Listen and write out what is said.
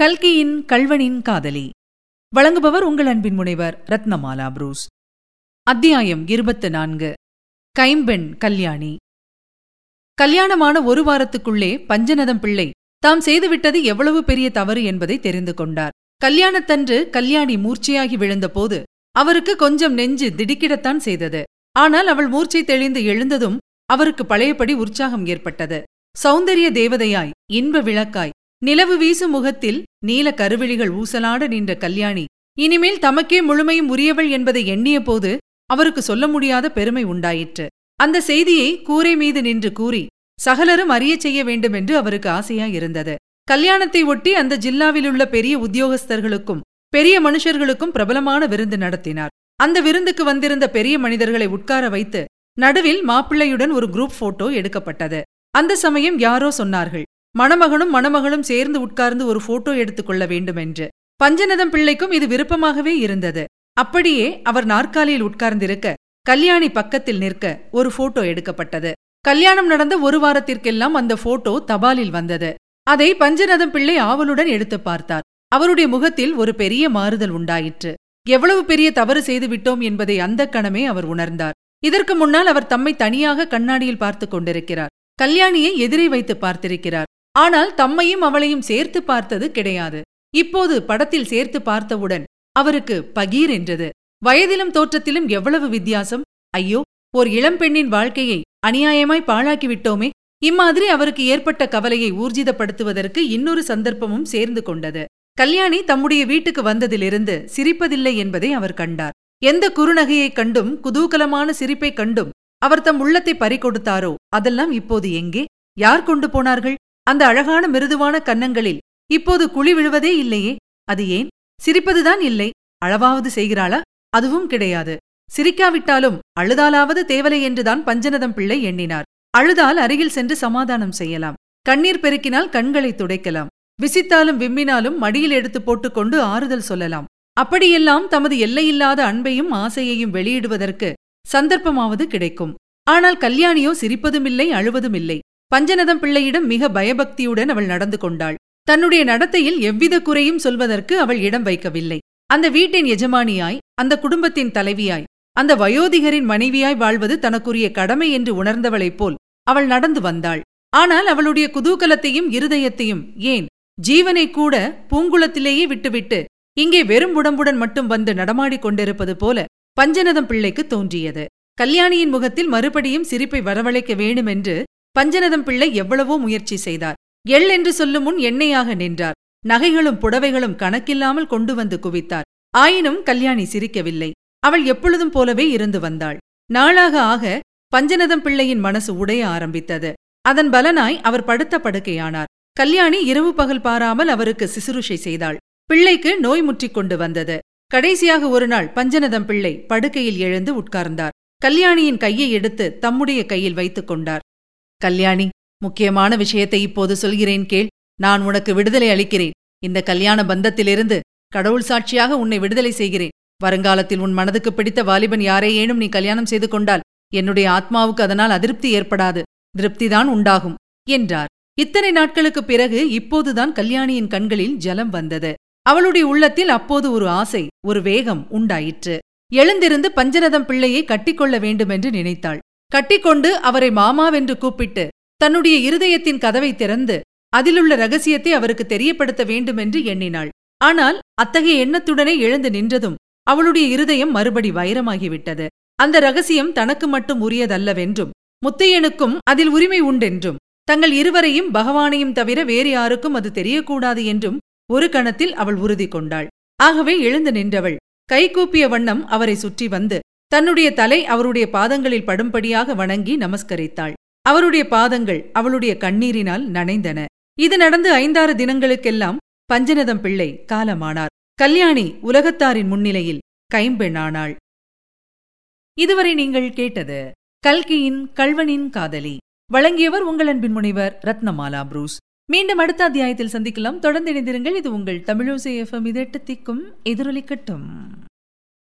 கல்கியின் கல்வனின் காதலி. வழங்குபவர் உங்கள் அன்பின் முனைவர் ரத்னமாலா புரூஸ். அத்தியாயம் இருபத்து நான்கு கைம்பெண் கல்யாணி. கல்யாணமான ஒரு வாரத்துக்குள்ளே பஞ்சநதம் பிள்ளை தாம் செய்துவிட்டது எவ்வளவு பெரிய தவறு என்பதை தெரிந்து கொண்டார். கல்யாணத்தன்று கல்யாணி மூர்ச்சையாகி விழுந்தபோது அவருக்கு கொஞ்சம் நெஞ்சு திடுக்கிடத்தான் செய்தது. ஆனால் அவள் மூர்ச்சை தெளிந்து எழுந்ததும் அவருக்கு பழையபடி உற்சாகம் ஏற்பட்டது. சௌந்தரிய தேவதையாய் இன்ப விளக்காய் நிலவு வீசும் முகத்தில் நீல கருவிழிகள் ஊசலாட நின்ற கல்யாணி. இனிமேல் தமக்கே முழுமையும் உரியவள் என்பதை எண்ணிய போது அவருக்கு சொல்ல முடியாத பெருமை உண்டாயிற்று. அந்த செய்தியை கூரை மீது நின்று கூறி சகலரும் அறியச் செய்ய வேண்டும் என்று அவருக்கு ஆசையாயிருந்தது. கல்யாணத்தை ஒட்டி அந்த ஜில்லாவிலுள்ள பெரிய உத்தியோகஸ்தர்களுக்கும் பெரிய மனுஷர்களுக்கும் பிரபலமான விருந்து நடத்தினார். அந்த விருந்துக்கு வந்திருந்த பெரிய மனிதர்களை உட்கார வைத்து நடுவில் மாப்பிள்ளையுடன் ஒரு குரூப் போட்டோ எடுக்கப்பட்டது. அந்த சமயம் யாரோ சொன்னார்கள் மணமகனும் மணமகளும் சேர்ந்து உட்கார்ந்து ஒரு போட்டோ எடுத்துக்கொள்ள வேண்டுமென்று. பஞ்சநதம் பிள்ளைக்கும் இது விருப்பமாகவே இருந்தது. அப்படியே அவர் நாற்காலியில் உட்கார்ந்திருக்க கல்யாணி பக்கத்தில் நிற்க ஒரு போட்டோ எடுக்கப்பட்டது. கல்யாணம் நடந்த ஒரு வாரத்திற்கெல்லாம் அந்த போட்டோ தபாலில் வந்தது. அதை பஞ்சநதம் பிள்ளை ஆவலுடன் எடுத்து பார்த்தார். அவருடைய முகத்தில் ஒரு பெரிய மாறுதல் உண்டாயிற்று. எவ்வளவு பெரிய தவறு செய்து விட்டோம் என்பதை அந்த கணமே அவர் உணர்ந்தார். இதற்கு முன்னால் அவர் தம்மை தனியாக கண்ணாடியில் பார்த்துக் கொண்டிருக்கிறார். கல்யாணியை எதிரே வைத்து பார்த்திருக்கிறார். ஆனால் தம்மையும் அவளையும் சேர்த்து பார்த்தது கிடையாது. இப்போது படத்தில் சேர்த்து பார்த்தவுடன் அவருக்கு பகீர் என்றது. வயதிலும் தோற்றத்திலும் எவ்வளவு வித்தியாசம்? ஐயோ ஓர் இளம்பெண்ணின் வாழ்க்கையை அநியாயமாய் பாழாக்கிவிட்டோமே இம்மாதிரி அவருக்கு ஏற்பட்ட கவலையை ஊர்ஜிதப்படுத்துவதற்கு இன்னொரு சந்தர்ப்பமும் சேர்ந்து கொண்டது. கல்யாணி தம்முடைய வீட்டுக்கு வந்ததிலிருந்து சிரிப்பதில்லை என்பதை அவர் கண்டார். எந்த குறுநகையைக் கண்டும் குதூகலமான சிரிப்பைக் கண்டும் அவர் தம் உள்ளத்தை பறிகொடுத்தாரோ அதெல்லாம் இப்போது எங்கே? யார் கொண்டு போனார்கள்? அந்த அழகான மிருதுவான கன்னங்களில் இப்போது குழி விழுவதே இல்லையே. அது ஏன்? சிரிப்பதுதான் இல்லை. அளவாவது செய்கிறாளா? அதுவும் கிடையாது. சிரிக்காவிட்டாலும் அழுதாலாவது தேவலை என்றுதான் பஞ்சநதம் பிள்ளை எண்ணினார். அழுதால் அருகில் சென்று சமாதானம் செய்யலாம். கண்ணீர் பெருக்கினால் கண்களை துடைக்கலாம். விசித்தாலும் விம்மினாலும் மடியில் எடுத்து போட்டுக்கொண்டு ஆறுதல் சொல்லலாம். அப்படியெல்லாம் தமது எல்லையில்லாத அன்பையும் ஆசையையும் வெளியிடுவதற்கு சந்தர்ப்பமாவது கிடைக்கும். ஆனால் கல்யாணியோ சிரிப்பதுமில்லை அழுவதுமில்லை. பஞ்சநதம் பிள்ளையிடம் மிக பயபக்தியுடன் அவள் நடந்து கொண்டாள். தன்னுடைய நடத்தையில் எவ்வித குறையும் சொல்வதற்கு அவள் இடம் வைக்கவில்லை. அந்த வீட்டின் எஜமானியாய் அந்த குடும்பத்தின் தலைவியாய் அந்த வயோதிகரின் மனைவியாய் வாழ்வது தனக்குரிய கடமை என்று உணர்ந்தவளைப் போல் அவள் நடந்து வந்தாள். ஆனால் அவளுடைய குதூகலத்தையும் இருதயத்தையும் ஏன் ஜீவனை கூட பூங்குளத்திலேயே விட்டுவிட்டு இங்கே வெறும் உடம்புடன் மட்டும் வந்து நடமாடிக் கொண்டிருப்பது போல பஞ்சநதம் பிள்ளைக்கு தோன்றியது. கல்யாணியின் முகத்தில் மறுபடியும் சிரிப்பை வரவழைக்க வேண்டுமென்று பஞ்சநதம் பிள்ளை எவ்வளவோ முயற்சி செய்தார். எள் என்று சொல்லும் முன் எண்ணெயாக நின்றார். நகைகளும் புடவைகளும் கணக்கில்லாமல் கொண்டு வந்து குவித்தார். ஆயினும் கல்யாணி சிரிக்கவில்லை. அவள் எப்பொழுதும் போலவே இருந்து வந்தாள். நாளாக ஆக பஞ்சநதம் பிள்ளையின் மனசு உடைய ஆரம்பித்தது. அதன் பலனாய் அவர் படுத்த படுக்கையானார். கல்யாணி இரவு பகல் பாராமல் அவருக்கு சிசுருஷை செய்தாள். பிள்ளைக்கு நோய் முற்றிக் கொண்டு வந்தது. கடைசியாக ஒருநாள் பஞ்சநதம் பிள்ளை படுக்கையில் எழுந்து உட்கார்ந்தார். கல்யாணியின் கையை எடுத்து தம்முடைய கையில் வைத்துக் கொண்டார். கல்யாணி முக்கியமான விஷயத்தை இப்போது சொல்கிறேன் கேள் நான் உனக்கு விடுதலை அளிக்கிறேன். இந்த கல்யாண பந்தத்திலிருந்து கடவுள் சாட்சியாக உன்னை விடுதலை செய்கிறேன். வருங்காலத்தில் உன் மனதுக்கு பிடித்த வாலிபன் யாரையேனும் நீ கல்யாணம் செய்து கொண்டால் என்னுடைய ஆத்மாவுக்கு அதனால் அதிருப்தி ஏற்படாது. திருப்திதான் உண்டாகும் என்றார். இத்தனை நாட்களுக்குப் பிறகு இப்போதுதான் கல்யாணியின் கண்களில் ஜலம் வந்தது. அவளுடைய உள்ளத்தில் அப்போது ஒரு ஆசை ஒரு வேகம் உண்டாயிற்று. எழுந்திருந்து பஞ்சநதம் பிள்ளையை கட்டிக்கொள்ள வேண்டுமென்று நினைத்தாள். கட்டிக்கொண்டு அவரை மாமாவென்று கூப்பிட்டு தன்னுடைய இருதயத்தின் கதவை திறந்து அதிலுள்ள ரகசியத்தை அவருக்கு தெரியப்படுத்த வேண்டுமென்று எண்ணினாள். ஆனால் அத்தகைய எண்ணத்துடனே எழுந்து நின்றதும் அவளுடைய இருதயம் மறுபடி வைரமாகிவிட்டது. அந்த ரகசியம் தனக்கு மட்டும் உரியதல்லவென்றும் முத்தையனுக்கும் அதில் உரிமை உண்டென்றும் தங்கள் இருவரையும் பகவானையும் தவிர வேறு யாருக்கும் அது தெரியக்கூடாது என்றும் ஒரு கணத்தில் அவள் உறுதி கொண்டாள். ஆகவே எழுந்து நின்றவள் கைகூப்பிய வண்ணம் அவரை சுற்றி வந்து தன்னுடைய தலை அவருடைய பாதங்களில் படும்படியாக வணங்கி நமஸ்கரித்தாள். அவருடைய பாதங்கள் அவளுடைய கண்ணீரினால் நனைந்தன. இது நடந்து ஐந்தாறு தினங்களுக்கெல்லாம் பஞ்சநதம் பிள்ளை காலமானார். கல்யாணி உலகத்தாரின் முன்னிலையில் கைம்பெண்ணானாள். இதுவரை நீங்கள் கேட்டது கல்கியின் கல்வனின் காதலி. வழங்கியவர் உங்கள் அன்பின் முனைவர் ரத்னமாலா புரூஸ். மீண்டும் அடுத்த அத்தியாயத்தில் சந்திக்கலாம். தொடர்ந்து இணைந்திருங்கள். இது உங்கள் தமிழோசை எஃப்எம். இதெட்டு திக்கும். எதிரொலிக்கட்டும்.